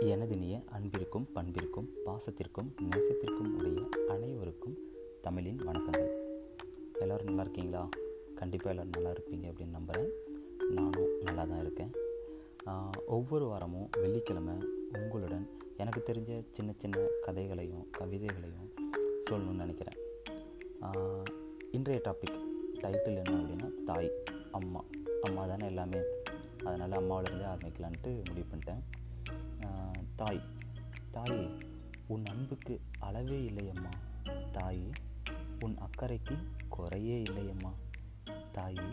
எனதினிய அன்பிற்கும் பண்பிற்கும் பாசத்திற்கும் நேசத்திற்கும் உடைய அனைவருக்கும் தமிழின் வணக்கங்கள். எல்லோரும் நல்லா இருக்கீங்களா? கண்டிப்பாக எல்லோரும் நல்லா இருப்பீங்க அப்படின்னு நம்புகிறேன் நானும் நல்லா தான் இருக்கேன். ஒவ்வொரு வாரமும் வெள்ளிக்கிழமை உங்களுடன் எனக்கு தெரிஞ்ச சின்ன சின்ன கதைகளையும் கவிதைகளையும் சொல்லணும்னு நினைக்கிறேன். இன்றைய டாபிக் டைட்டில் என்ன அப்படின்னா தாய் அம்மா. அம்மா தானே எல்லாமே. அதனால் அம்மாவிலேருந்தே ஆரம்பிக்கலான்ட்டு முடிவு பண்ணிட்டேன். தாய். தாயே உன் அன்புக்கு அளவே இல்லையம்மா. தாயே உன் அக்கறைக்கு குறையே இல்லையம்மா. தாயே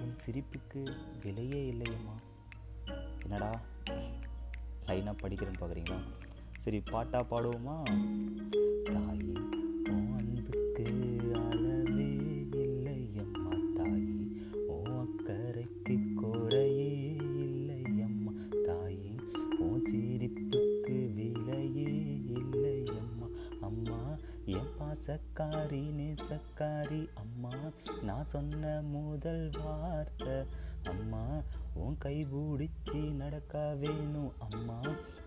உன் சிரிப்புக்கு விலையே இல்லையம்மா. என்னடா? லைனாக படிக்கிறேன்னு பார்க்குறீங்களா சரி பாட்டாக பாடுவோமா? தாயே நேசக்காரி நேசக்காரி. அம்மா நான் சொன்ன முதல் வார்த்தை. அம்மா உன் கை பிடிச்சி நடக்க வேணும். அம்மா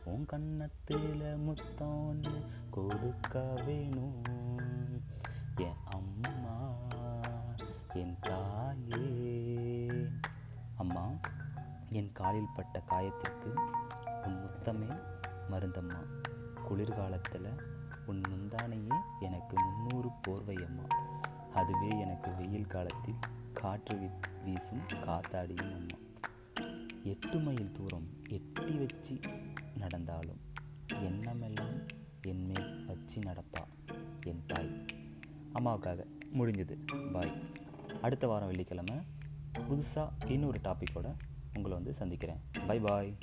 உன் கன்னத்தில் முத்தம் ஒன்று கொடுக்க வேணும். என் அம்மா என் தாயே. அம்மா என் காலில் பட்ட காயத்திற்கு உன் முத்தமே மருந்தம்மா. குளிர்காலத்தில் உன் முந்தானையே எனக்கு முன்னூறு போர்வையம்மா. அதுவே எனக்கு வெயில் காலத்தில் காற்று வீ வீசும் காத்தாடியும் அம்மா. எட்டு மைல் தூரம் எட்டி வச்சு நடந்தாலும் எண்ணமெல்லாம் என்மேல் வச்சு நடப்பா என் தாய். அம்மாவுக்காக முடிஞ்சது. பாய். அடுத்த வாரம் வெள்ளிக்கிழமை புதுசாக இன்னொரு டாப்பிக்கோட உங்களை வந்து சந்திக்கிறேன். Bye bye